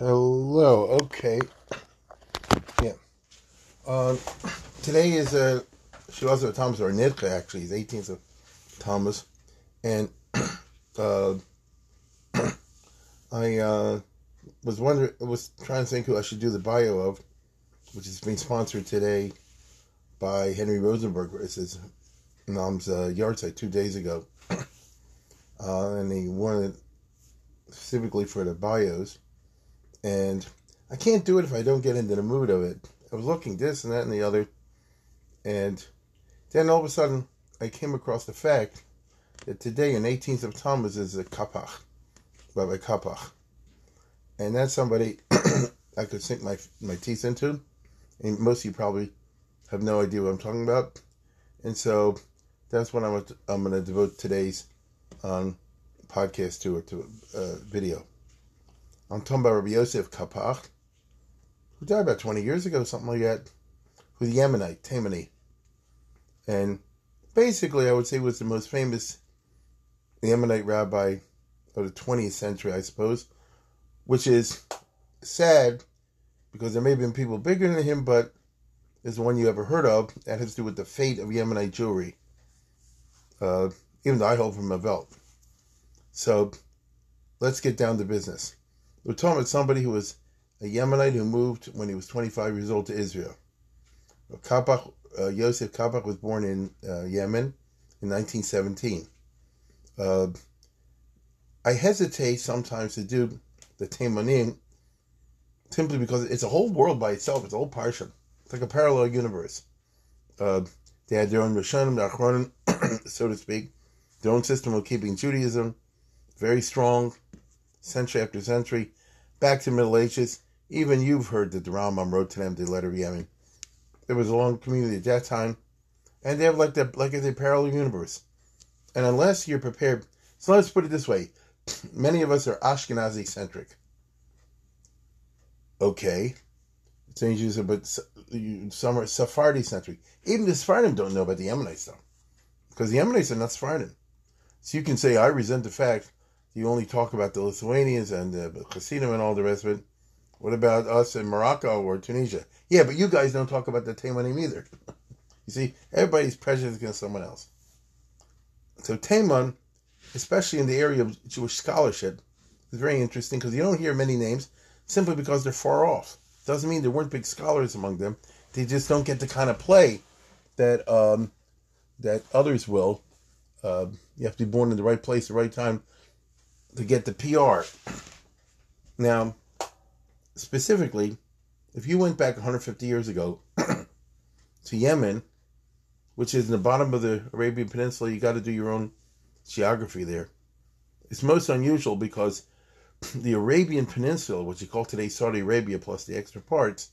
Hello. Okay. Yeah. Um, today is a uh, Shiloh Tammuz or Nidcha actually. It's 18th of Tammuz, and uh, I uh, was wondering, was trying to think who I should do the bio of, which is being sponsored today by Henry Rosenberg. It's his mom's uh, yahrzeit two days ago, uh, and he wanted specifically for the bios, and I can't do it if I don't get into the mood of it. I was looking this and that and the other, and then all of a sudden I came across the fact that today, in 18th of Tammuz, is a kapach, Rabbi Kapach, and that's somebody I could sink my my teeth into, and most of you probably have no idea what I'm talking about, and so that's what I'm I'm going to devote today's um, podcast to or to uh, video. I'm talking about Rabbi Yosef Kapach who died about 20 years ago, something like that, who's a Yemenite, Taimani. And basically, I would say was the most famous Yemenite rabbi of the 20th century, I suppose, which is sad because there may have been people bigger than him, but is the one you ever heard of that has to do with the fate of Yemenite Jewry. Uh, even though I hold from Mavelt. So let's get down to business. We're talking about somebody who was a Yemenite who moved when he was 25 years old to Israel. Kapach, uh, Yosef Kapach was born in uh, Yemen in 1917. Uh, I hesitate sometimes to do the Taimanim simply because it's a whole world by itself. It's a whole parsha. It's like a parallel universe. Uh, they had their own Rishonim, their Achronim, so to speak, their own system of keeping Judaism very strong, century after century, back to Middle Ages. Even you've heard that the Rambam wrote to them the letter Yemen. There was a long community at that time, and they have like that, like a parallel universe. And unless you're prepared, so let's put it this way: many of us are Ashkenazi centric. Okay, change user, but some are Sephardi centric. Even the Sephardim don't know about the Yemenites stuff, because the Yemenites are not Sephardim. So you can say, I resent the fact you only talk about the Lithuanians and the Hasidim and all the rest of it. What about us in Morocco or Tunisia? Yeah, but you guys don't talk about the Taimanim either. you see, everybody's prejudiced against someone else. So Taiman, especially in the area of Jewish scholarship, is very interesting because you don't hear many names simply because they're far off. Doesn't mean there weren't big scholars among them. They just don't get the kind of play that um, that others will. Uh, you have to be born in the right place, the right time to get the PR. Now, specifically, if you went back 150 years ago to Yemen, which is in the bottom of the Arabian Peninsula, you got to do your own geography there. It's most unusual because the Arabian Peninsula, which you call today Saudi Arabia plus the extra parts,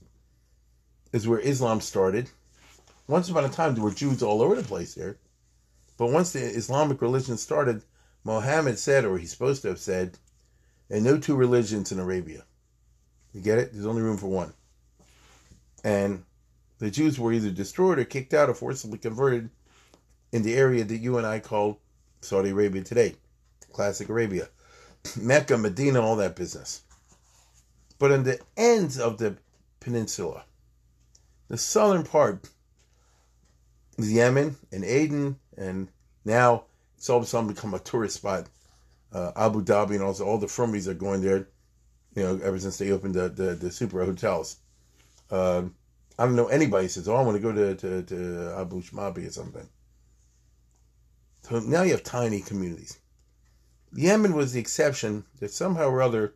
is where Islam started. Once upon a time, there were Jews all over the place there. But once the Islamic religion started, Mohammed said, or he's supposed to have said, are no two religions in Arabia. You get it? There's only room for one. And the Jews were either destroyed or kicked out or forcibly converted in the area that you and I call Saudi Arabia today, classic Arabia, Mecca, Medina, all that business. But on the ends of the peninsula, the southern part Yemen and Aden, and now it's all of a sudden become a tourist spot. Uh, Abu Dhabi and also all the Frumies are going there you know, ever since they opened the the, the super hotels. Uh, I don't know anybody says, "Oh, I want to go to to, to Abu Shmabi or something." So now you have tiny communities. Yemen was the exception that somehow or other,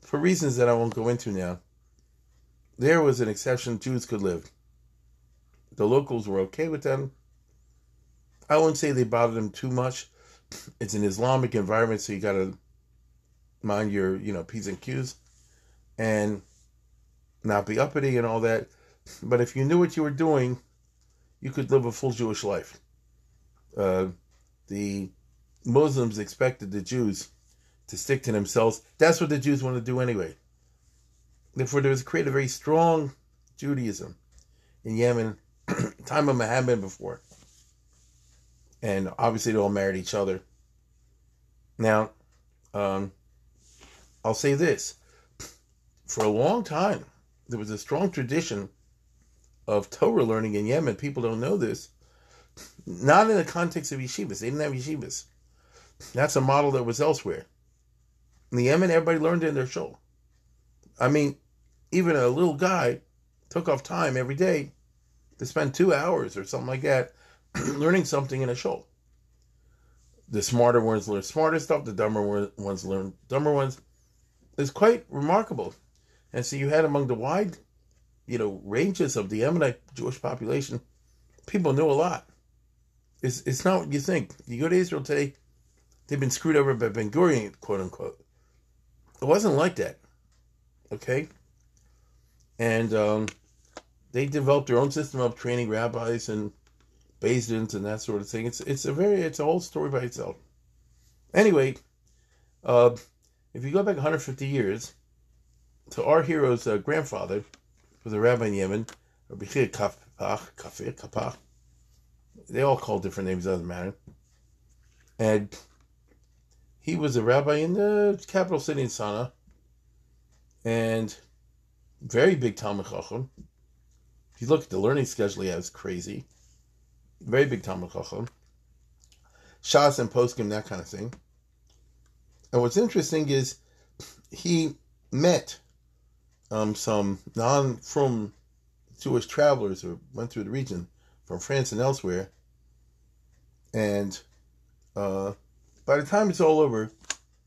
for reasons that I won't go into now, there was an exception Jews could live. The locals were okay with them. I wouldn't say they bothered them too much. It's an Islamic environment, so you got to mind your, you know, P's and Q's and not be uppity and all that. But if you knew what you were doing, you could live a full Jewish life. Uh, the Muslims expected the Jews to stick to themselves. That's what the Jews want to do anyway. Therefore, there was created a very strong Judaism in Yemen, time of Muhammad before. And obviously, they all married each other. Now, um, I'll say this for a long time, there was a strong tradition of Torah learning in Yemen. People don't know this. Not in the context of yeshivas. They didn't have yeshivas. That's a model that was elsewhere. In the Yemen, everybody learned in their shul. I mean, even a little guy took off time every day to spend two hours or something like that learning something in a shul. The smarter ones learn smarter stuff, the dumber ones learn dumber ones. It's quite remarkable. And so you had among the wide, you know, ranges of the Yemenite Jewish population, people knew a lot. It's, it's not what you think. You go to Israel today, they've been screwed over by Ben Gurion, quote unquote. It wasn't like that. Okay? And um, they developed their own system of training rabbis and Bezdins and that sort of thing. It's it's a very it's a whole story by itself. Anyway, uh, if you go back 150 years to our hero's uh, grandfather, was a rabbi in Yemen, Rabbi Kapach, Kafir, Kapach. They all call different names, doesn't matter. And he was a rabbi in the capital city in Sana'a, and very big Talmud Chacham. If you look at the learning schedule he has, crazy. Very big Talmud Chacham. Shas and Poskim, that kind of thing. And what's interesting is he met um, some non from Jewish travelers who went through the region from France and elsewhere. And uh, by the time it's all over,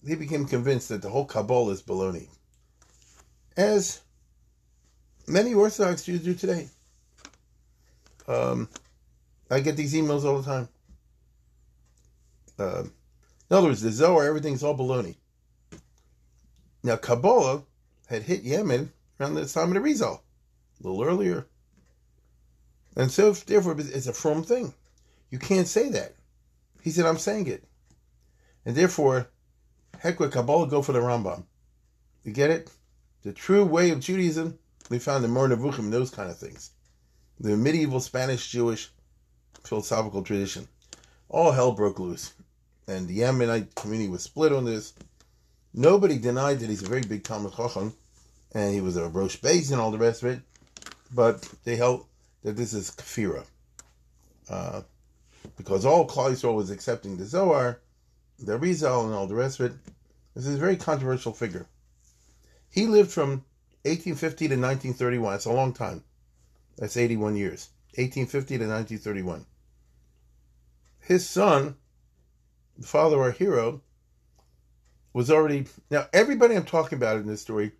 he became convinced that the whole Kabbalah is baloney. As many Orthodox Jews do today. Um, I get these emails all the time. Uh, in other words, the Zohar, everything's all baloney. Now, Kabbalah had hit Yemen around the time of the Arizal, a little earlier. And so, therefore, it's a from thing. You can't say that. He said, I'm saying it. And therefore, heck with Kabbalah, go for the Rambam. You get it? The true way of Judaism, we found in Moreh Nevuchim, those kind of things. The medieval Spanish Jewish philosophical tradition. All hell broke loose. And the Yemenite community was split on this. Nobody denied that he's a very big Talmud Chacham, and he was a Rosh Beis and all the rest of it, but they held that this is Kafira. Uh, because all Klal Yisrael was accepting the Zohar, the Arizal, and all the rest of it. This is a very controversial figure. He lived from 1850 to 1931. That's a long time. That's 81 years. 1850 to 1931. His son, the father our hero, was already. Now, everybody I'm talking about in this story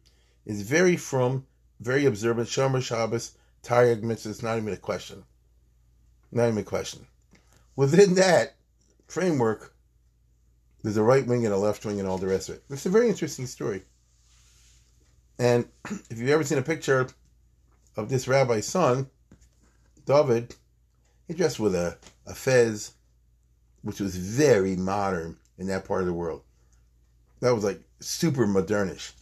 is very from, very observant. Shomer Shabbos, Taryag Mitzvah. It's not even a question. Not even a question. Within that framework, there's a right wing and a left wing and all the rest of it. It's a very interesting story. And if you've ever seen a picture of this rabbi's son, David, he dressed with a, a fez, which was very modern in that part of the world. That was like super modernish.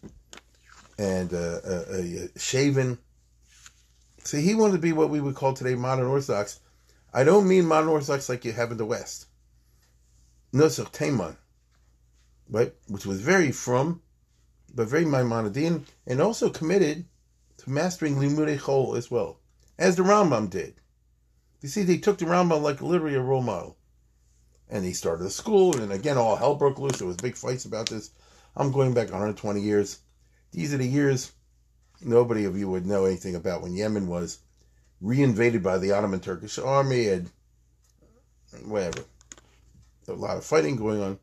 And uh, shaven. See, he wanted to be what we would call today modern Orthodox. I don't mean modern Orthodox like you have in the West. Nosach Taiman, right? Which was very from, but very Maimonidean, and also committed to mastering Limudei Chol as well, as the Rambam did. You see, they took the Rambam like literally a role model. And he started a school, and again, all hell broke loose. There was big fights about this. I'm going back 120 years. These are the years nobody of you would know anything about when Yemen was reinvaded by the Ottoman Turkish army and whatever. A lot of fighting going on.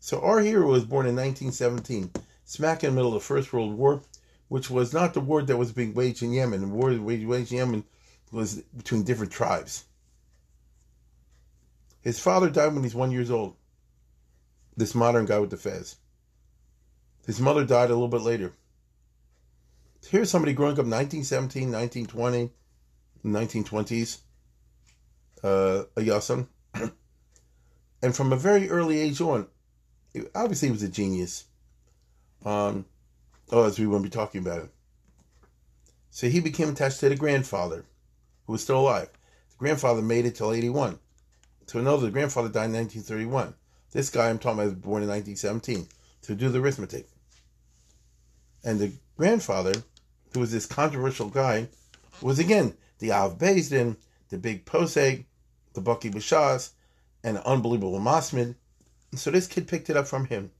So our hero was born in 1917, smack in the middle of the First World War, which was not the war that was being waged in Yemen. The war that was waged in Yemen was between different tribes. His father died when he's one years old. This modern guy with the fez. His mother died a little bit later. Here's somebody growing up 1917, 1920, 1920s, uh, a Yasan. and from a very early age on, obviously he was a genius. Um, oh, as we won't be talking about him. So he became attached to the grandfather, who was still alive. The grandfather made it till 81. So know the grandfather died in 1931. This guy I'm talking about was born in 1917. To do the arithmetic. And the grandfather, who was this controversial guy, was again the Av Din, the big Posek, the Bucky Bashas, and an unbelievable Masmid. So this kid picked it up from him.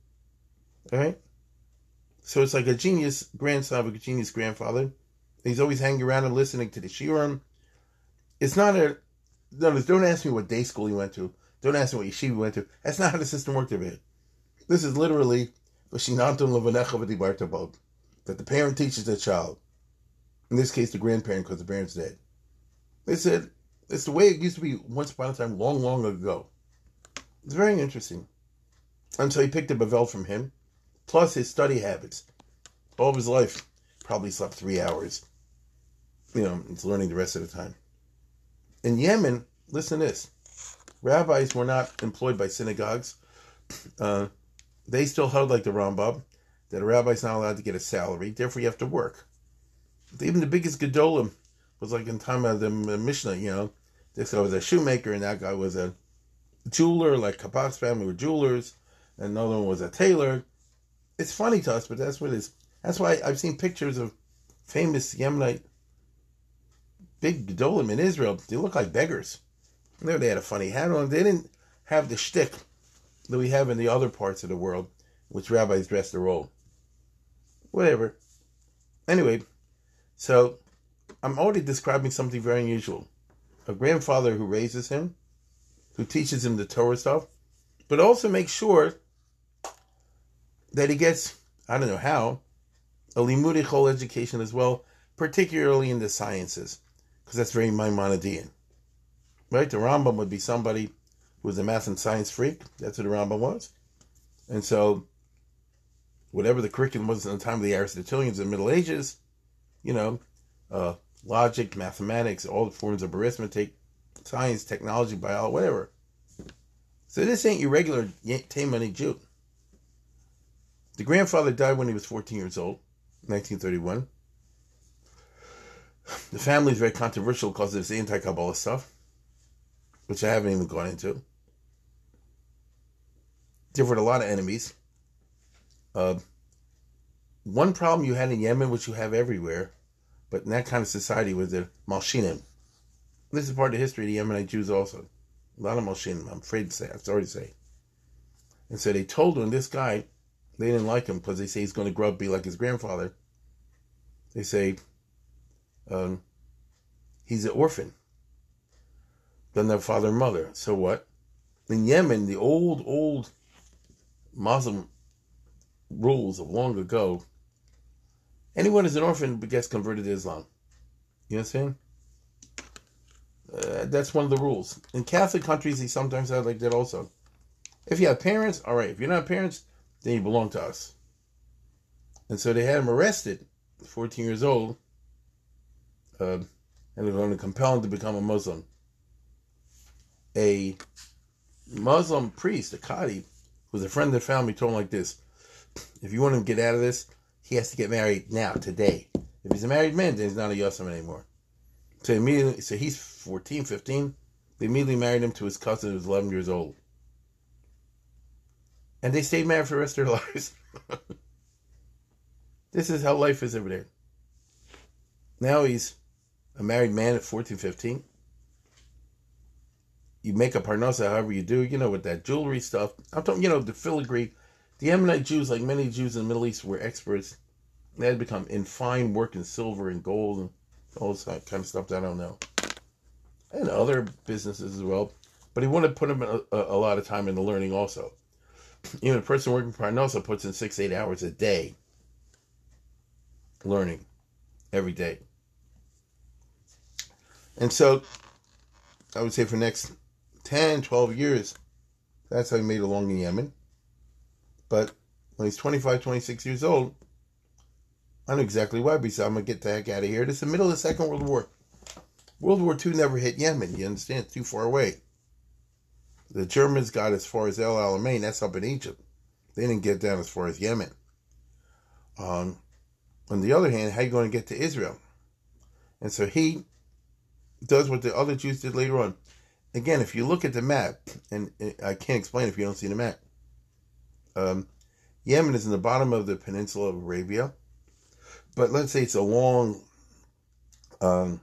All right? So it's like a genius grandson of a genius grandfather. He's always hanging around and listening to the Shiurim. It's not a. No, don't ask me what day school he went to. Don't ask me what yeshiva he went to. That's not how the system worked over here. This is literally that the parent teaches the child. In this case, the grandparent, because the parent's dead. They said it's the way it used to be once upon a time, long, long ago. It's very interesting. And so he picked up a belt from him, plus his study habits. All of his life, probably slept three hours. You know, he's learning the rest of the time. In Yemen, listen to this rabbis were not employed by synagogues. Uh, they still held like the Rambam, that a rabbi's not allowed to get a salary, therefore you have to work. Even the biggest Gedolim was like in time of the Mishnah, you know, this guy was a shoemaker and that guy was a jeweler, like Kapach's family were jewelers, and another one was a tailor. It's funny to us, but that's what it is. That's why I've seen pictures of famous Yemenite big Gedolim in Israel. They look like beggars. There they had a funny hat on. They didn't have the shtick that we have in the other parts of the world, which rabbis dress the role. Whatever. Anyway, so I'm already describing something very unusual. A grandfather who raises him, who teaches him the Torah stuff, but also makes sure that he gets, I don't know how, a Limudei Chol education as well, particularly in the sciences, because that's very Maimonidean. Right? The Rambam would be somebody who was a math and science freak. That's what the Rambam was. And so, whatever the curriculum was in the time of the Aristotelians in the Middle Ages, you know, uh, logic, mathematics, all the forms of arithmetic, science, technology, biology, whatever. So this ain't your regular Taimani Jew. The grandfather died when he was 14 years old, 1931. The family is very controversial because of this anti-Kabbalah stuff which I haven't even gone into. Different a lot of enemies. Uh, one problem you had in Yemen, which you have everywhere, but in that kind of society, was the Malshinim. This is part of the history of the Yemenite Jews also. A lot of Malshinim, I'm afraid to say, I'm sorry to say. And so they told him, this guy, they didn't like him because they say he's going to grow up be like his grandfather. They say um, he's an orphan than their father and mother. So what? In Yemen, the old, old Muslim rules of long ago, anyone is an orphan but gets converted to Islam. You know what I'm Uh, that's one of the rules. In Catholic countries, they sometimes have like that also. If you have parents, all right. If you're not parents, then you belong to us. And so they had him arrested, 14 years old, uh, and they're going to compel him to become a Muslim a Muslim priest, a Qadi, who's a friend of the family, told him like this if you want him to get out of this, he has to get married now, today. If he's a married man, then he's not a Yosem anymore. So immediately, so he's 14, 15. They immediately married him to his cousin who was 11 years old. And they stayed married for the rest of their lives. this is how life is over there. Now he's a married man at 14, 15 you make a parnasa however you do, you know, with that jewelry stuff. I'm talking, you know, the filigree. The Yemenite Jews, like many Jews in the Middle East, were experts. They had become in fine work in silver and gold and all that kind of stuff that I don't know. And other businesses as well. But he wanted to put him a, a, a lot of time into learning also. Even a person working for Parnasa puts in six, eight hours a day learning every day. And so I would say for next 10, 12 years. That's how he made along in Yemen. But when he's 25, 26 years old, I know exactly why, but he said, I'm going to get the heck out of here. This is the middle of the Second World War. World War II never hit Yemen. You understand? It's too far away. The Germans got as far as El Alamein. That's up in Egypt. They didn't get down as far as Yemen. Um, on the other hand, how you going to get to Israel? And so he does what the other Jews did later on. Again, if you look at the map, and I can't explain if you don't see the map, um, Yemen is in the bottom of the peninsula of Arabia. But let's say it's a long, um,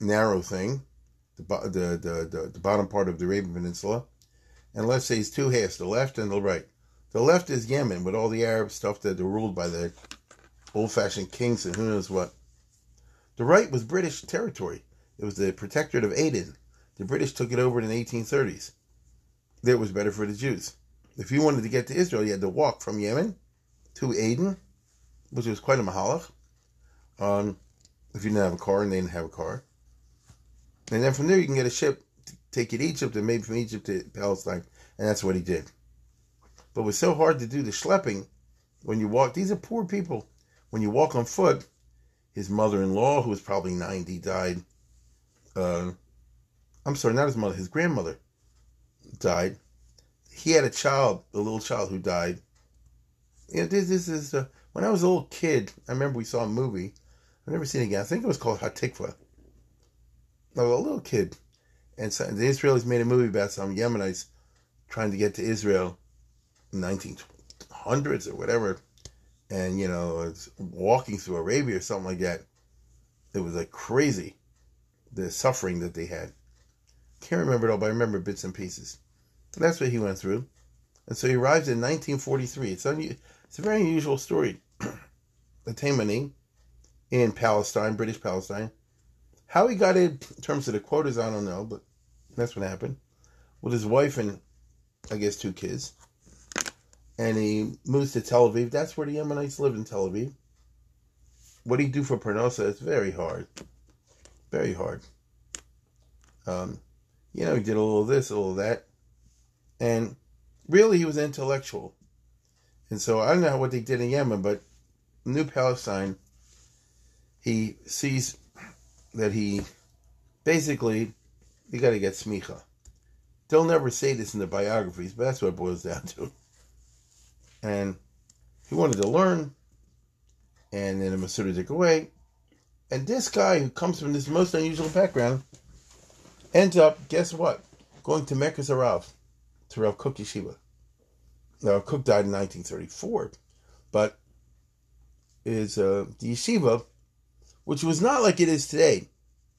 narrow thing, the, the, the, the, bottom part of the Arabian Peninsula. And let's say it's two halves, the left and the right. The left is Yemen with all the Arab stuff that are ruled by the old fashioned kings and who knows what. The right was British territory. It was the protectorate of Aden. The British took it over in the 1830s. That was better for the Jews. If you wanted to get to Israel, you had to walk from Yemen to Aden, which was quite a mahalach. Um, if you didn't have a car and they didn't have a car. And then from there, you can get a ship to take you to Egypt and maybe from Egypt to Palestine. And that's what he did. But it was so hard to do the schlepping when you walk. These are poor people. When you walk on foot, his mother in law, who was probably 90, died. Uh, I'm sorry, not his mother, his grandmother died. He had a child, a little child who died. You know, this, this is, uh, when I was a little kid, I remember we saw a movie. I've never seen it again. I think it was called Hatikva. I was a little kid. And so the Israelis made a movie about some Yemenites trying to get to Israel in 1900s or whatever and you know walking through Arabia or something like that. It was like crazy, the suffering that they had. Can't remember it all, but I remember bits and pieces. That's what he went through, and so he arrived in 1943. It's un- it's a very unusual story. the Taimani in Palestine, British Palestine. How he got in, in terms of the quotas, I don't know, but that's what happened. With his wife and I guess two kids and he moves to Tel Aviv. That's where the Yemenites live in Tel Aviv. What he do for Parnosa is very hard, very hard. Um, you know, he did a little this, a little that, and really he was intellectual. And so I don't know what they did in Yemen, but New Palestine, he sees that he basically you got to get smicha. They'll never say this in the biographies, but that's what it boils down to and he wanted to learn, and then the Masuda took away. And this guy who comes from this most unusual background ends up, guess what? Going to Merkaz HaRav, to Rav Kook Yeshiva. Now, Kook died in 1934, but is uh, the yeshiva, which was not like it is today.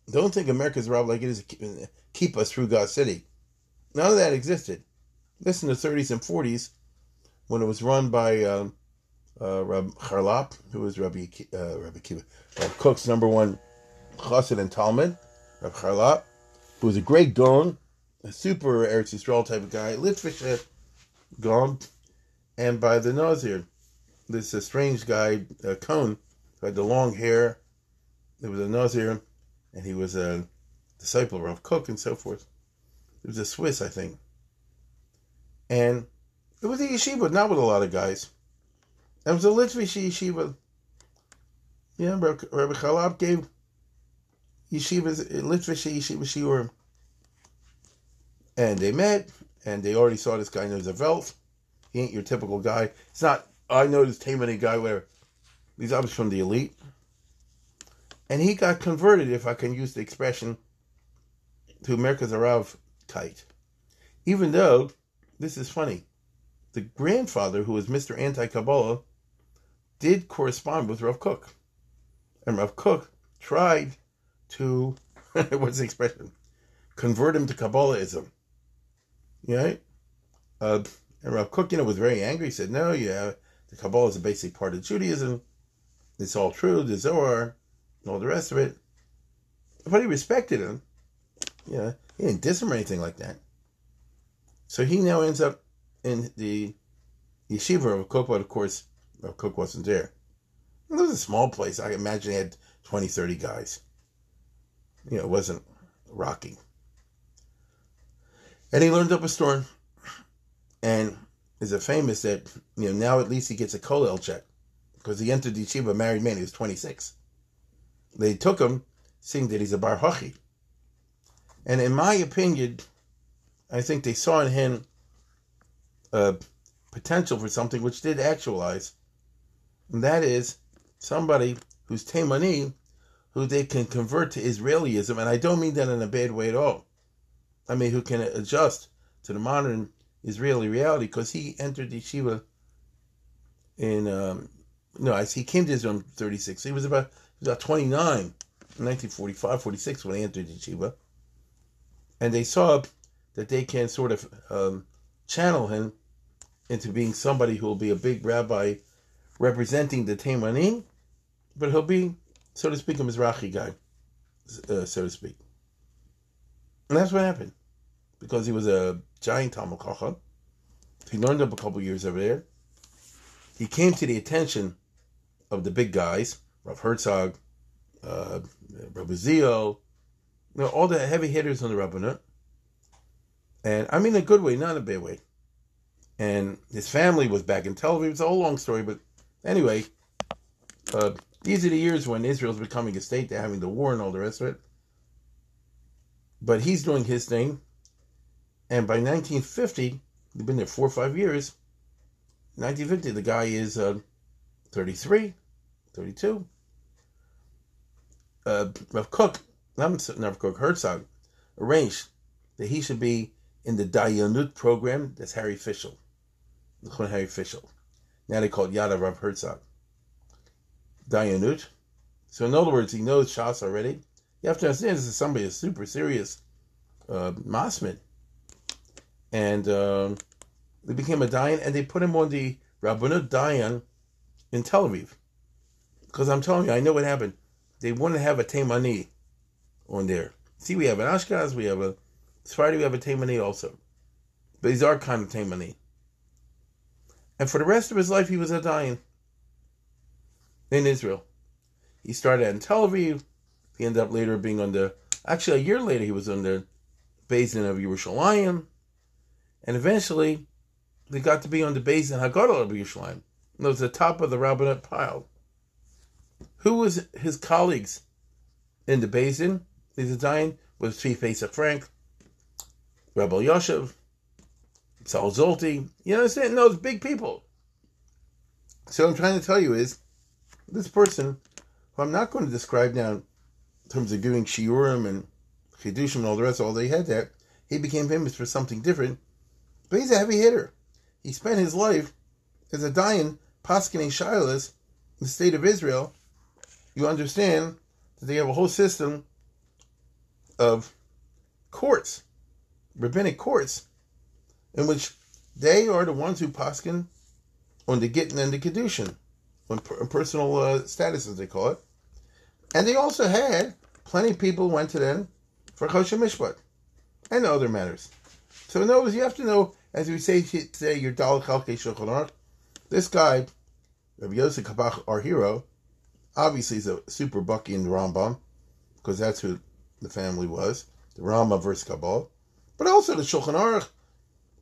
Don't think Merkaz HaRav like it is keep us through God's city. None of that existed. This in the 30s and 40s, when it was run by um, uh, Rab Charlap, who was Rabbi, uh, Rabbi Kiva, Rab Kook's number one chassid and Talmud, Rab Charlap, who was a great Gon, a super Eretz Yisrael type of guy, Litvish Gon, and by the Nazir, this uh, strange guy, uh, Cohn, who had the long hair, there was a Nazir, and he was a disciple of Rav Kook and so forth. He was a Swiss, I think. And it was a yeshiva, not with a lot of guys. It was a Litvish yeshiva. Yeah, Rabbi Charlap gave yeshivas, Litvish yeshiva shiurim. And they met, and they already saw this guy knows a Velt. He ain't your typical guy. It's not, I know this Taimani guy where he's obviously from the elite. And he got converted, if I can use the expression, to Merkaz HaRav tight. Even though, this is funny, the grandfather, who was Mr. Anti Kabbalah, did correspond with Rav Kook. And Rav Kook tried to, what's the expression? Convert him to Kabbalahism. Right? Uh, and Rav Kook, you know, was very angry. He said, no, yeah, the Kabbalah is a basic part of Judaism. It's all true, the Zohar, and all the rest of it. But he respected him. Yeah, he didn't diss him or anything like that. So he now ends up in the yeshiva of but of course, Kook wasn't there. It was a small place. I imagine it had 20, 30 guys. You know, it wasn't rocking. And he learned up a storm. And is a famous that you know now at least he gets a kollel check because he entered the yeshiva married man. He was 26. They took him, seeing that he's a bar hachi. And in my opinion, I think they saw in him a potential for something which did actualize. And that is somebody who's Taimani, who they can convert to Israelism. And I don't mean that in a bad way at all. I mean, who can adjust to the modern Israeli reality because he entered yeshiva in, um, no, he came to Israel in 36. He was about, he was about 29 in 1945, 46 when he entered yeshiva. And they saw that they can sort of um, channel him into being somebody who will be a big rabbi representing the Taimani, but he'll be, so to speak, a Mizrahi guy, uh, so to speak. And that's what happened. Because he was a giant Talmud. He learned up a couple years over there. He came to the attention of the big guys, Rav Herzog, uh, Rabbi Zio, you know, all the heavy hitters on the rabbinate. And I mean a good way, not a bad way. And his family was back in Tel Aviv. It's a whole long story, but anyway, uh, these are the years when Israel's becoming a state. They're having the war and all the rest of it. But he's doing his thing. And by 1950, they've been there four or five years. 1950, the guy is uh, 33, 32. Uh, Rav Kook, not Rav Kook, Herzog, arranged that he should be in the Dayanut program. That's Harry Fischel. Harry Fischel. Now they call it Yad HaRav Herzog. Dayanut. So in other words, he knows Shas already. You have to understand this is somebody a super serious uh, Masmid. And uh, they became a Dayan, and they put him on the Rabbanut Dayan in Tel Aviv. Because I'm telling you, I know what happened. They wanted to have a Taimani on there. See, we have an Ashkenaz, we have a Sephardi, we have a Taimani also. But these are kind of Taimani. And for the rest of his life, he was a Dayan in Israel. He started in Tel Aviv. He ended up later being on the, actually a year later, he was on the Beis Din of Yerushalayim. And eventually, they got to be on the Beis Din Hagadol of Yerushalayim. It was the top of the rabbinate pile. Who was his colleagues in the Beis Din? He's a Dayan was Tzvi Pesach Frank, Rav Elyashiv, Sal Zolti. You understand? It's big people. So what I'm trying to tell you is this person, who I'm not going to describe now in terms of giving shiurim and chidushim and all the rest, all they had that, he became famous for something different. But he's a heavy hitter. He spent his life as a Dayan Paskin Shilas in the state of Israel. You understand that they have a whole system of courts, rabbinic courts, in which they are the ones who paskin on the gittin and the kedushin, on personal uh, status as they call it, and they also had plenty of people went to them for choshen mishpat and other matters. So in other words, you have to know, as we say today, your dal chalke shulchan This guy, Rabbi Yosef Kapach, our hero, obviously is a super bucky in the Rambam, because that's who the family was, the Rama versus Kabbalah, but also the Shulchan Aruch,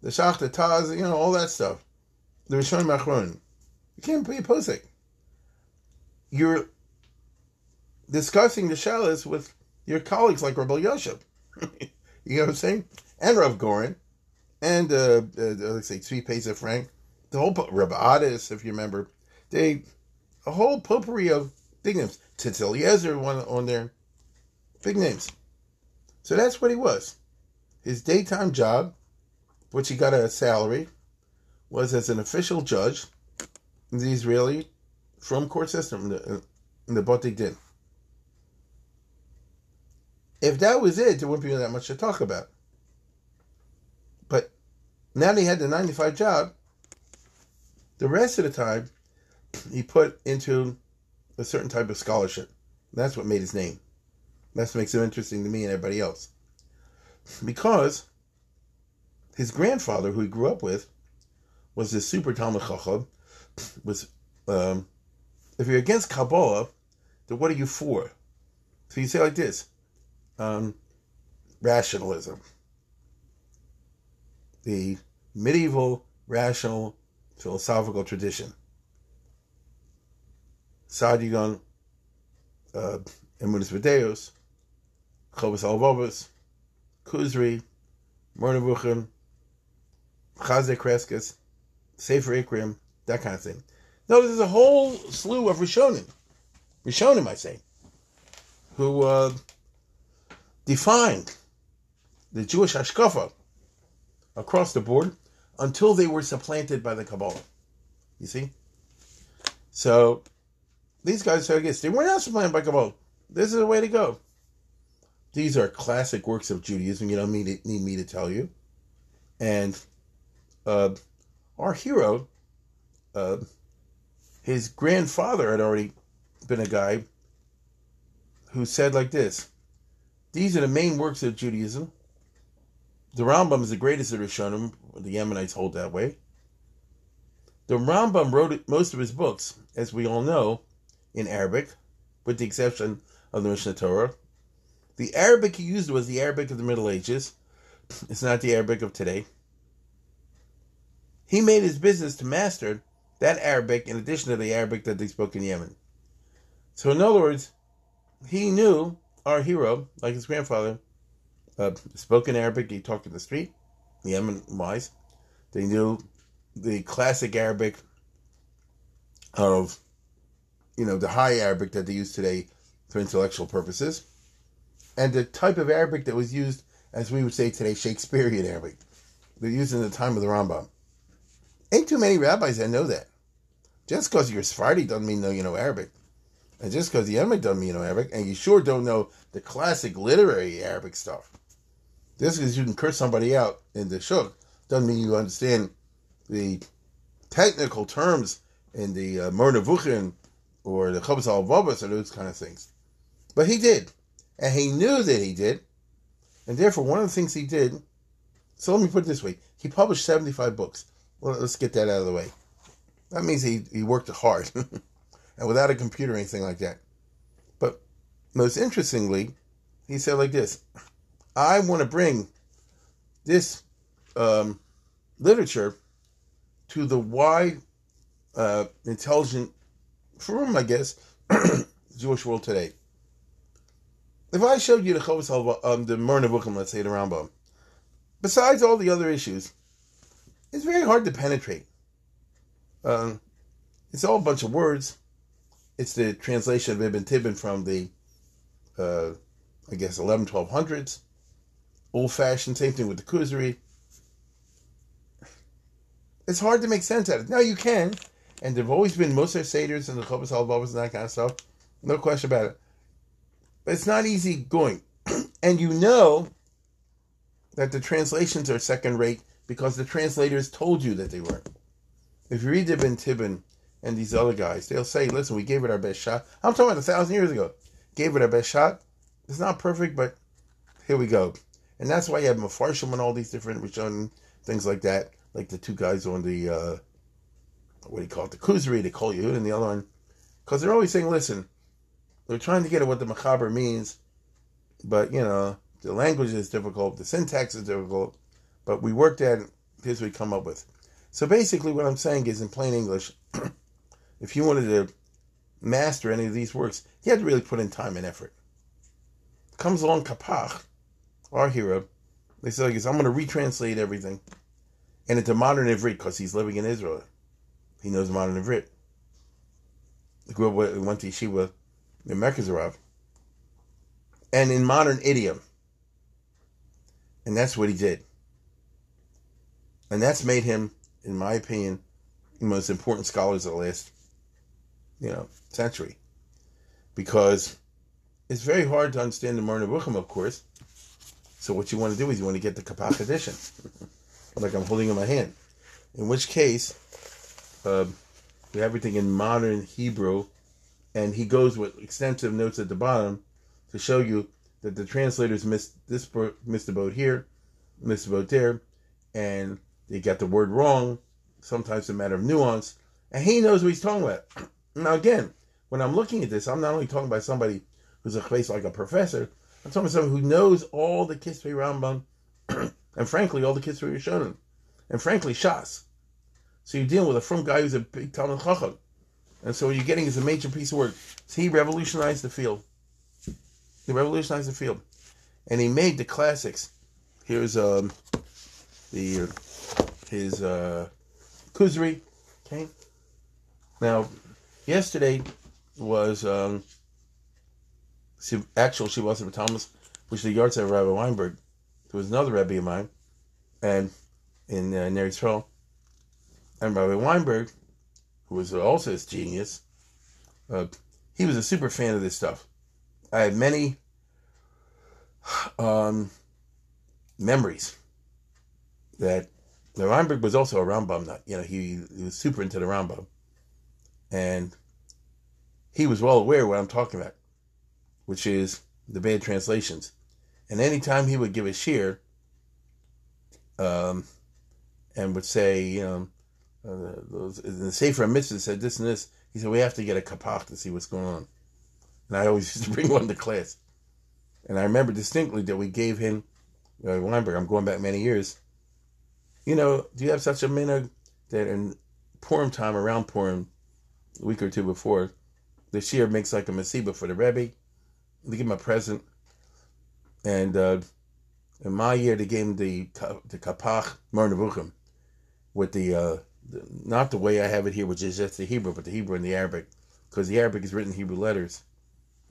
the Shach, the Taz, you know, all that stuff. The Rishon Machron. You can't be a posik. You're discussing the Shalas with your colleagues like Rabbi Yosef. you know what I'm saying? And Rav Gorin, and uh, uh, let's say Tzvi Pesach Frank, the whole Rabbi Adis, if you remember, they a whole potpourri of big names. Tzitz Eliezer one on there, big names. So that's what he was. His daytime job which he got a salary, was as an official judge in the Israeli from court system the, in the Botik Din. If that was it, there wouldn't be that much to talk about. But now that he had the 95 job, the rest of the time he put into a certain type of scholarship. That's what made his name. That's what makes him interesting to me and everybody else. Because his grandfather, who he grew up with, was this super Talmud Chacham. Was um, if you're against Kabbalah, then what are you for? So you say like this: um, rationalism. The medieval rational philosophical tradition. Saadia Gaon, uh, Emunos V'Deos, Chovos HaLevavos, Kuzari, Mornavuchim, Chasdai Crescas, Sefer Ikrim, that kind of thing. No, there's a whole slew of Rishonim, Rishonim, I say, who uh, defined the Jewish Hashkafa across the board until they were supplanted by the Kabbalah. You see? So these guys I guess they were not supplanted by Kabbalah. This is the way to go. These are classic works of Judaism. You don't need, need me to tell you. And uh, our hero, uh, his grandfather had already been a guy who said like this These are the main works of Judaism. The Rambam is the greatest of Rishonim. The Yemenites hold that way. The Rambam wrote most of his books, as we all know, in Arabic, with the exception of the Mishneh Torah. The Arabic he used was the Arabic of the Middle Ages. It's not the Arabic of today. He made his business to master that Arabic in addition to the Arabic that they spoke in Yemen. So, in other words, he knew our hero, like his grandfather, uh, spoke in Arabic. He talked in the street, Yemen wise. They knew the classic Arabic of, you know, the high Arabic that they use today for intellectual purposes, and the type of Arabic that was used, as we would say today, Shakespearean Arabic. They're used in the time of the Rambam. Ain't too many rabbis that know that. Just because you're Sephardi doesn't mean no, you know Arabic. And just because the Yemen doesn't mean you know Arabic, and you sure don't know the classic literary Arabic stuff. Just because you can curse somebody out in the shuk doesn't mean you understand the technical terms in the uh, Mernavuchin or the Chabas al or those kind of things. But he did. And he knew that he did. And therefore, one of the things he did, so let me put it this way he published 75 books. Well, let's get that out of the way. That means he, he worked hard and without a computer or anything like that. But most interestingly, he said like this I want to bring this um, literature to the wide, uh, intelligent, from I guess, Jewish world today. If I showed you the Chovas um, the Moreh Nevuchim, let's say the Rambam, besides all the other issues, it's very hard to penetrate. Um, it's all a bunch of words. It's the translation of Ibn Tibbon from the, uh, I guess, 11, 1200s. Old fashioned, same thing with the Kuzari. It's hard to make sense out of it. Now you can, and there've always been Musar Seders and the Chovas Halvavas and that kind of stuff. No question about it. But it's not easy going. and you know that the translations are second rate because the translators told you that they were. If you read Ibn Tibbon and these other guys, they'll say, listen, we gave it our best shot. I'm talking about a thousand years ago. Gave it our best shot. It's not perfect, but here we go. And that's why you have Mefarshim and all these different Rishonim, things like that, like the two guys on the, uh, what do you call it, the Kuzari, the call you, and the other one, because they're always saying, listen, they're trying to get at what the Machaber means, but, you know, the language is difficult, the syntax is difficult, but we worked at here's what we come up with. So basically, what I'm saying is, in plain English, if you wanted to master any of these works, you had to really put in time and effort. Comes along Kapach, our hero. They say, I'm going to retranslate everything and into modern Ivrit because he's living in Israel. He knows modern Ivrit. He grew up, went to yeshiva in Merkaz HaRav. And in modern idiom. And that's what he did. And that's made him, in my opinion, the most important scholars of the last, you know, century. Because it's very hard to understand the Moreh Nevuchim, of course. So what you want to do is you want to get the Kapach edition, like I'm holding in my hand. In which case, uh, we have everything in modern Hebrew, and he goes with extensive notes at the bottom to show you that the translators missed this missed the boat here, missed the boat there, and they got the word wrong. Sometimes a matter of nuance, and he knows what he's talking about. Now again, when I'm looking at this, I'm not only talking about somebody who's a face like a professor. I'm talking about someone who knows all the Kisvei Rambam, and frankly, all the Kisvei Rishonim, and frankly, Shas. So you're dealing with a from guy who's a big Talmud Chacham. And so what you're getting is a major piece of work. So he revolutionized the field. He revolutionized the field. And he made the classics. Here's um, the his uh, Kuzari. Okay. Now, yesterday was um, actual she wasn't with Tammuz, which is the yard of Rabbi Weinberg. There was another Rebbe of mine, and in uh, Ner Yisrael, and Rabbi Weinberg, who was also his genius, uh, he was a super fan of this stuff. I have many um, memories that the Weinberg was also a Rambam nut. You know, he, he was super into the Rambam, and he was well aware of what I'm talking about, which is the bad translations. And anytime he would give a shear, um, and would say, you know, uh, the Sefer Mitzvah said this and this, he said, we have to get a kapach to see what's going on. And I always used to bring one to class. And I remember distinctly that we gave him, uh, Weinberg, I'm going back many years, you know, do you have such a minute that in Purim time, around Purim, a week or two before, the Shir makes like a Masiba for the Rebbe. They give him a present. And uh, in my year, they gave him the, the Kapach Mar with the, uh, the, not the way I have it here, which is just the Hebrew, but the Hebrew and the Arabic, because the Arabic is written in Hebrew letters.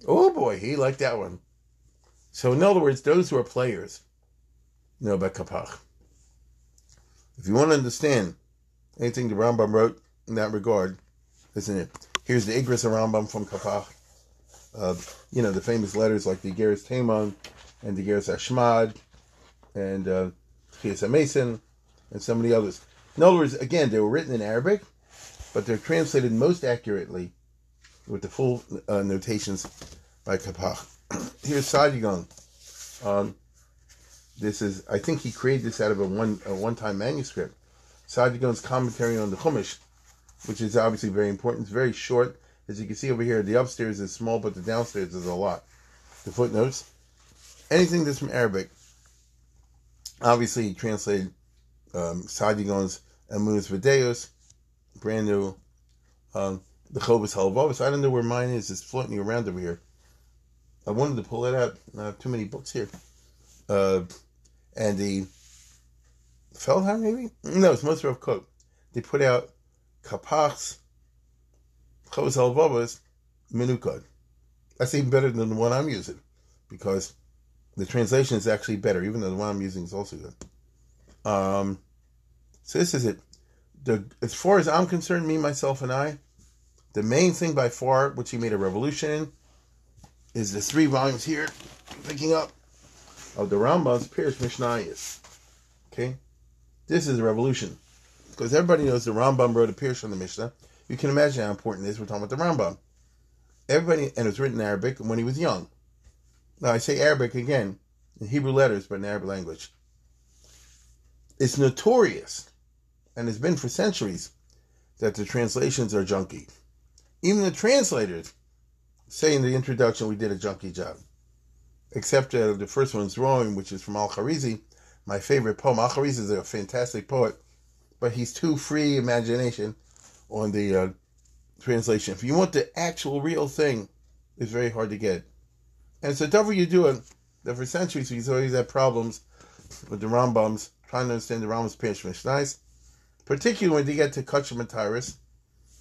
Oh boy, he liked that one. So, in other words, those who are players know about Kapach. If you want to understand anything the Rambam wrote in that regard, isn't it? Here's the Igris of Rambam from Kapach. Uh, you know, the famous letters like the Geras Taimon and the Geras Ashmad and uh, Chias Mason and of the others. In other words, again, they were written in Arabic, but they're translated most accurately with the full uh, notations by Kapach. Here's Saadia Gaon. Um, this is, I think he created this out of a one a one time manuscript. Saadia Gaon's commentary on the Chumash, which is obviously very important. It's very short. As you can see over here, the upstairs is small, but the downstairs is a lot. The footnotes. Anything that's from Arabic. Obviously, he translated um, Sadigon's Emunos V'Deos, brand new. Um, the Chovos HaLevavos. I don't know where mine is. It's floating around over here. I wanted to pull it out. I have too many books here. Uh, and the Feldheim, maybe? No, it's Mossad Rav Kook. They put out Kapach's Chovos HaLevavos Minukad. That's even better than the one I'm using because the translation is actually better, even though the one I'm using is also good. Um, so this is it. The, as far as I'm concerned, me, myself, and I, the main thing by far, which he made a revolution in, is the three volumes here, picking up, of the Rambam's Pirush Mishnayos. Okay? This is a revolution. Because everybody knows the Rambam wrote a Pirush on the Mishnah. You can imagine how important it is. We're talking about the Rambam. Everybody, and it was written in Arabic when he was young. Now, I say Arabic again, in Hebrew letters, but in Arabic language. It's notorious, and it's been for centuries, that the translations are junky. Even the translators say in the introduction we did a junky job. Except uh, the first one's wrong, which is from Al Kharizi, my favorite poem. Al Kharizi is a fantastic poet, but he's too free imagination on the uh, translation. If you want the actual real thing, it's very hard to get. And so, whatever you do it, that for centuries we've always had problems with the Rambams, trying to understand the Rambam's Pirush Nice, particularly when they get to Kachim and Tyrus.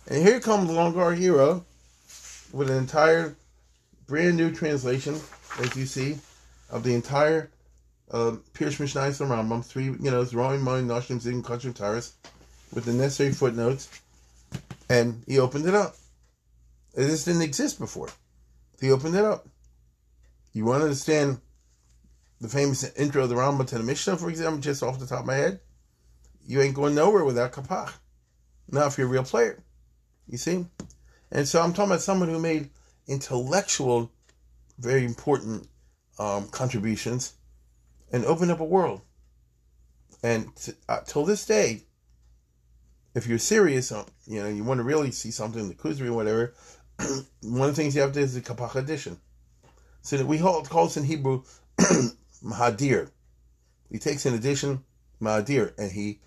And here comes along our hero with an entire brand new translation, as you see, of the entire uh, Pirush Mishnayos Rambam, three, you know, Roaring Mind, Nashim, Zig, Kachim, Tyrus, with the necessary footnotes, and he opened it up. This didn't exist before. He opened it up. You want to understand the famous intro of the Rambam to the Mishnah, for example, just off the top of my head? You ain't going nowhere without Kapach. Now, if you're a real player, you see? And so I'm talking about someone who made intellectual, very important um, contributions and opened up a world. And t- uh, till this day, if you're serious, um, you know, you want to really see something, the Kuzari or whatever, one of the things you have to do is the Kapach edition. So that we call this in Hebrew Mahadir. He takes an edition, Mahadir, and he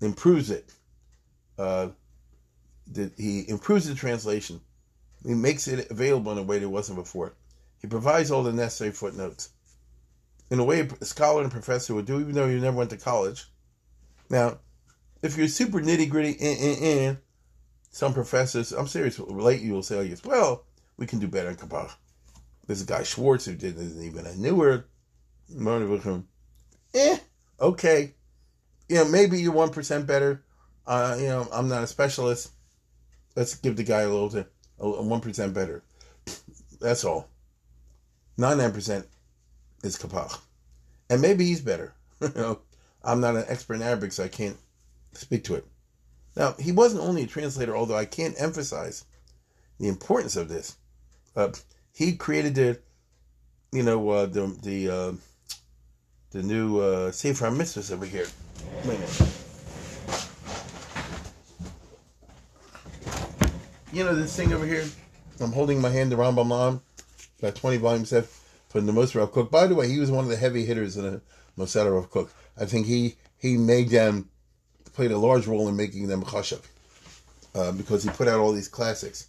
improves it uh, he improves the translation. He makes it available in a way that wasn't before. He provides all the necessary footnotes in a way a scholar and professor would do, even though you never went to college. Now, if you're super nitty gritty, in, in, in, some professors, I'm serious, relate you will say, yes, well, we can do better in Kabbalah. There's a guy Schwartz who did this, even a newer Eh, okay. You know, maybe you're 1% better. Uh, you know, I'm not a specialist. Let's give the guy a little a 1% better. That's all. 99% is Kapach. And maybe he's better. you know, I'm not an expert in Arabic, so I can't speak to it. Now, he wasn't only a translator, although I can't emphasize the importance of this. Uh, he created the, you know, uh, the the uh, the new uh, Sefer Mitzvahs over here. Wait a minute. You know this thing over here? I'm holding my hand, the Rambam Lam, about 20 volumes set from the Mossad Rav Kook. By the way, he was one of the heavy hitters in the Mossad Rav Kook. I think he, he made them, played a large role in making them chashav, uh, because he put out all these classics.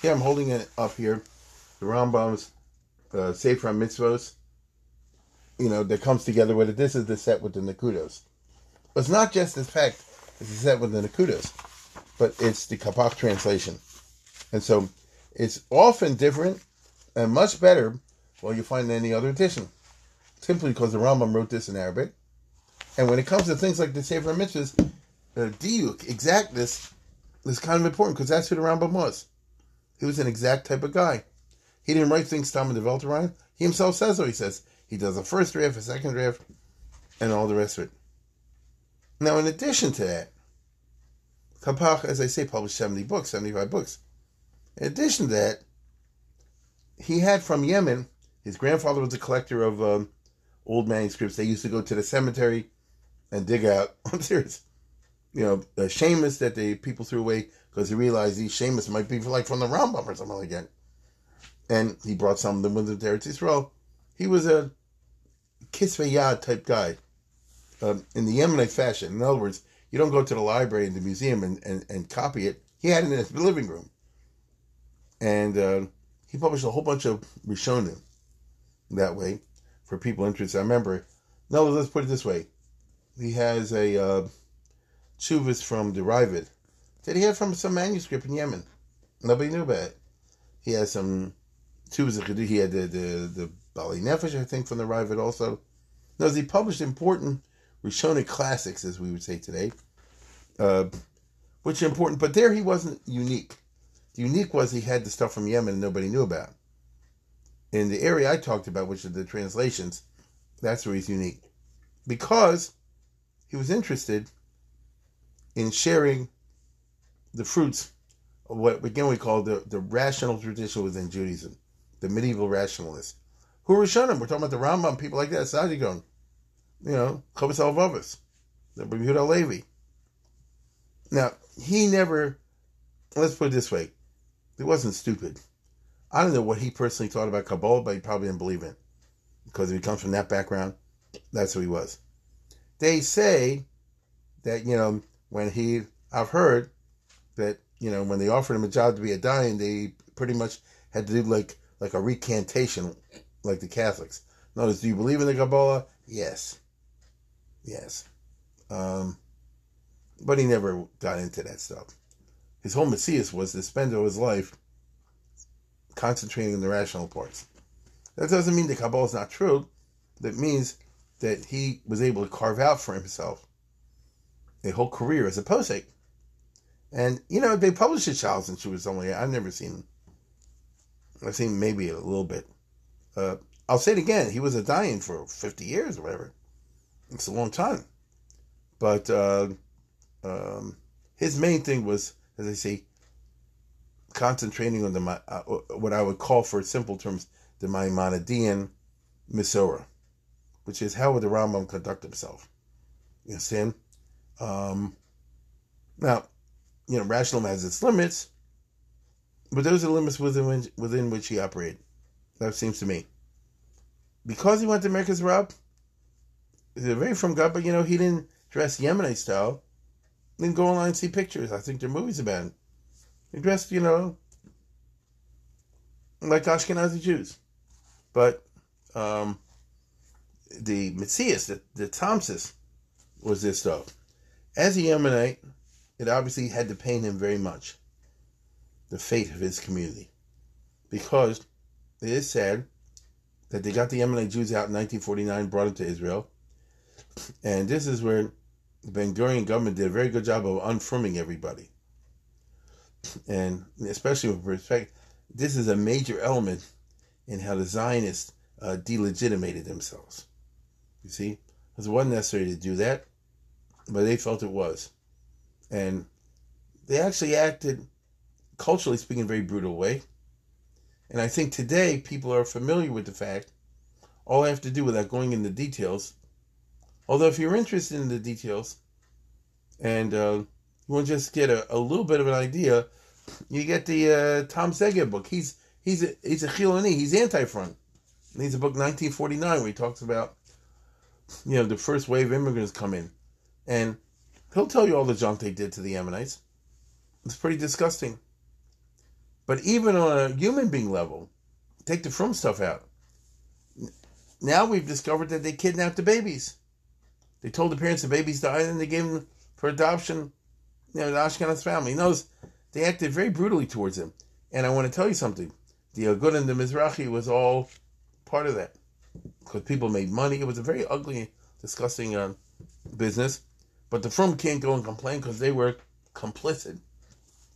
Here I'm holding it up here, the Rambam's uh, Sefer Mitzvos, you know, that comes together with it. This is the set with the Nakudos. It's not just the fact it's the set with the Nakudos, but it's the Kapach translation. And so it's often different and much better well you find any other edition. Simply because the Rambam wrote this in Arabic. And when it comes to things like the Sefer Mitzvahs, diuk, exactness, is kind of important because that's who the Rambam was. He was an exact type of guy. He didn't write things Tom and developed around. He himself says so. He says he does a first draft, a second draft, and all the rest of it. Now, in addition to that, Kapach, as I say, published 70 books, 75 books. In addition to that, he had from Yemen, his grandfather was a collector of um, old manuscripts. They used to go to the cemetery and dig out, I'm serious, you know, uh, shamus that the people threw away because he realized these shamus might be like from the Rambam or something like that. And he brought some of them with him to Eretz Yisrael. He was a kisveyad type guy um, in the Yemenite fashion. In other words, you don't go to the library and the museum and, and, and copy it. He had it in his living room. And uh, he published a whole bunch of Rishonim that way for people interested. I remember, no, let's put it this way. He has a uh, chuvas from the Raavad that he had from some manuscript in Yemen. Nobody knew about it. He has some chuvas. He had the, the, the Baalei Nefesh, I think, from the Raavad also. Now, he published important Rishonic classics, as we would say today, uh, which are important. But there he wasn't unique. The unique was he had the stuff from Yemen nobody knew about. In the area I talked about, which are the translations, that's where he's unique. Because he was interested in sharing the fruits of what again we call the, the rational tradition within Judaism, the medieval rationalists. Who are Rishonim? We're talking about the Rambam, people like that, Saadia Gaon, you know, Chovos HaLevavos, the Yehuda Levi. Now, he never, let's put it this way, he wasn't stupid. I don't know what he personally thought about Kabbalah, but he probably didn't believe in it. Because if he comes from that background, that's who he was. They say that, you know, when he, I've heard that, you know, when they offered him a job to be a dayan, they pretty much had to do like like a recantation like the Catholics. Notice, do you believe in the Kabbalah? Yes. Yes. Um, but he never got into that stuff. His whole Messias was to spend all his life concentrating on the rational parts. That doesn't mean the Kabbalah is not true. That means that he was able to carve out for himself a whole career as a posek. And, you know, they published his Charles and she was only, I've never seen, I've seen maybe a little bit. Uh, I'll say it again. He was a dying for 50 years or whatever. It's a long time. But uh, um, his main thing was, as I say, concentrating on the uh, what I would call, for simple terms, the Maimonidean Misora, which is how would the Rambam conduct himself. You understand? Um, now, you know, rationalism has its limits, but those are limits within within which he operated. That seems to me. Because he went to Merkaz Rab, he's very from God, but you know, he didn't dress Yemenite style. Then go online and see pictures. I think there are movies about it. They're dressed, you know, like Ashkenazi Jews. But um, the Matthias, the, the Thompson, was this though. As a Yemenite, it obviously had to pain him very much, the fate of his community. Because it is sad that they got the Yemenite Jews out in 1949, brought them to Israel. And this is where the Ben Gurion government did a very good job of unfirming everybody. And especially with respect, this is a major element in how the Zionists uh, delegitimated themselves. You see, it wasn't necessary to do that, but they felt it was. And they actually acted, culturally speaking, very brutal way. And I think today people are familiar with the fact, all I have to do without going into details, although if you're interested in the details and uh, you want to just get a, a little bit of an idea, you get the uh, Tom Segev book. He's he's a, he's a Chiloni. He's anti-front. He's a book 1949 where he talks about you know the first wave immigrants come in, and he'll tell you all the junk they did to the Ammonites. It's pretty disgusting. But even on a human being level, take the from stuff out. Now we've discovered that they kidnapped the babies. They told the parents the babies died and they gave them for adoption, you know, the Ashkenaz family. He knows they acted very brutally towards him. And I want to tell you something. The Agun and the Mizrahi was all part of that. Because people made money. It was a very ugly, disgusting uh, business. But the firm can't go and complain because they were complicit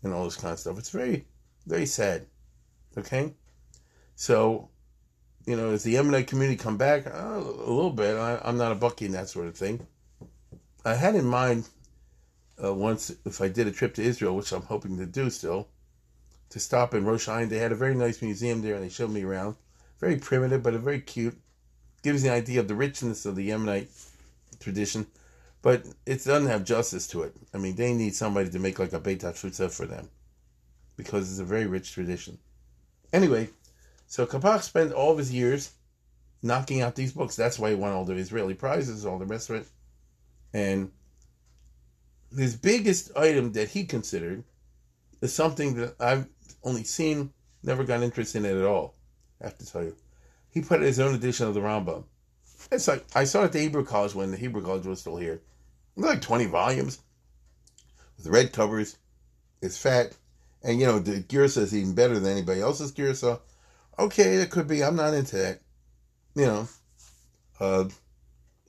in all this kind of stuff. It's very very sad. Okay? So, you know, as the Yemenite community come back? Uh, a little bit. I, am not a bucky and that sort of thing. I had in mind uh, once, if I did a trip to Israel, which I'm hoping to do still, to stop in Rosh Hashanah. They had a very nice museum there and they showed me around. Very primitive, but very cute. Gives you an idea of the richness of the Yemenite tradition. But it doesn't have justice to it. I mean, they need somebody to make like a Beit HaTfutza for them because it's a very rich tradition. Anyway, so Kapach spent all of his years knocking out these books. That's why he won all the Israeli prizes, all the rest of it. And his biggest item that he considered is something that I've only seen, never got interested in it at all. I have to tell you. He put his own edition of the Rambam. It's like I saw it at the Hebrew College when the Hebrew College was still here. like 20 volumes with red covers. It's fat. And you know, the Girsa is even better than anybody else's Girsa. Okay, it could be. I'm not into that. You know, uh,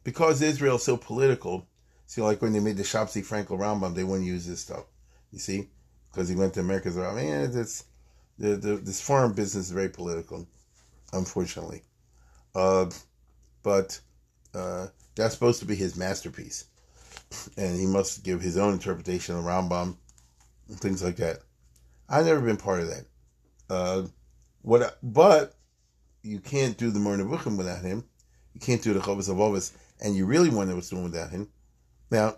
because Israel's so political. See, like when they made the Shopsy Frankel Rambam, they wouldn't use this stuff. You see, because he went to America. So, I mean, it's the, the this foreign business is very political, unfortunately. Uh, but uh, that's supposed to be his masterpiece, and he must give his own interpretation of Rambam and things like that. I've never been part of that. Uh, what? But you can't do the Moreh Nevuchim without him. You can't do the Chovos HaLevavos, and you really wonder what's doing without him. Now,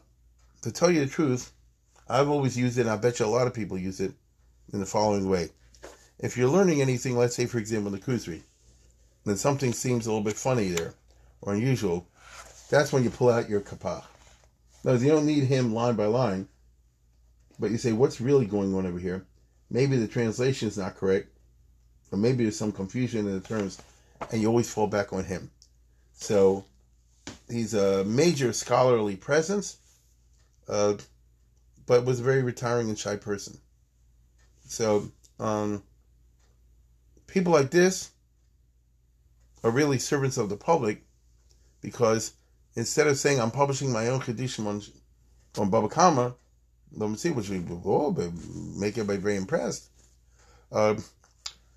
to tell you the truth, I've always used it, and I bet you a lot of people use it in the following way. If you're learning anything, let's say, for example, the Kuzari, then something seems a little bit funny there or unusual, that's when you pull out your kapach. Now, you don't need him line by line, but you say, what's really going on over here? maybe the translation is not correct, or maybe there's some confusion in the terms, and you always fall back on him. So he's a major scholarly presence, uh, but was a very retiring and shy person. So um, people like this are really servants of the public because instead of saying I'm publishing my own Kedishim on, on Baba Kama, let me see which we will but make everybody very impressed. Uh,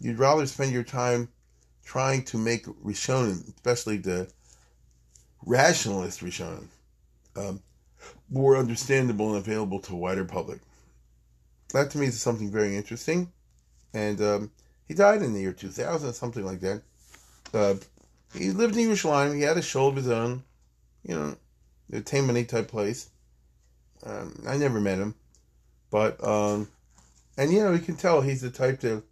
you'd rather spend your time trying to make Rishonim, especially the rationalist Rishonim, um, more understandable and available to a wider public. That to me is something very interesting. And um, he died in the year 2000, something like that. Uh, he lived in Yerushalayim. He had a show of his own, you know, a Taimani type place. Um, I never met him, but um, and you know you can tell he's the type to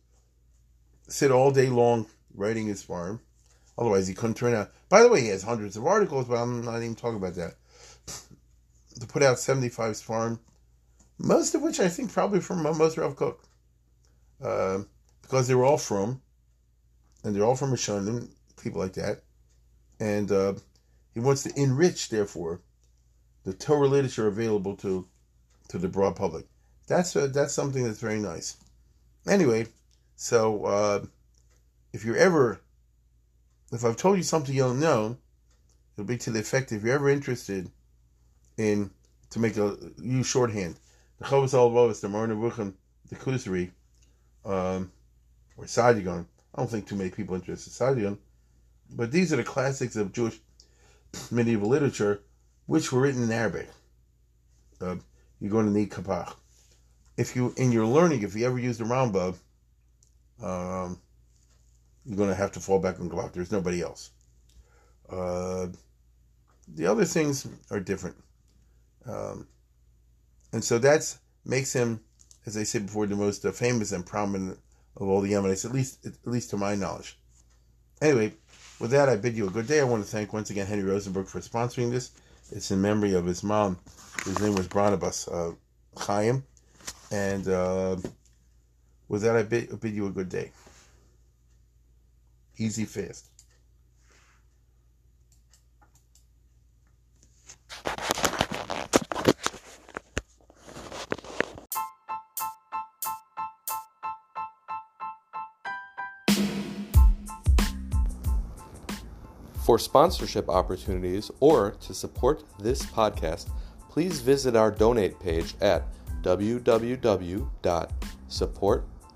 sit all day long writing his farm. Otherwise, he couldn't turn out. By the way, he has hundreds of articles, but I'm not even talking about that. To put out 75 farm most of which I think probably from Mossad Rav Kook, uh, because they were all from, and they're all from Rishonim, people like that, and uh, he wants to enrich, therefore, the Torah literature available to to the broad public. That's a, that's something that's very nice. Anyway, so uh, if you're ever, if I've told you something you don't know, it'll be to the effect if you're ever interested in to make a use shorthand. The Chovos Halevavos, the Moreh Nevuchim, the Kuzari, um, or Saadia Gaon. I don't think too many people interested in Saadia Gaon, but these are the classics of Jewish medieval literature, which were written in Arabic. Uh, you're going to need kapach. If you, in your learning, if you ever use the Rambam, um, you're going to have to fall back on Glock. There's nobody else. Uh, the other things are different. Um, and so that makes him, as I said before, the most uh, famous and prominent of all the Yemenites, at least at least to my knowledge. Anyway, with that, I bid you a good day. I want to thank once again Henry Rosenberg for sponsoring this. It's in memory of his mom, whose name was Barnabas uh, Chaim. And uh, with that, I bid, bid you a good day. Easy, fast. For sponsorship opportunities or to support this podcast, please visit our donate page at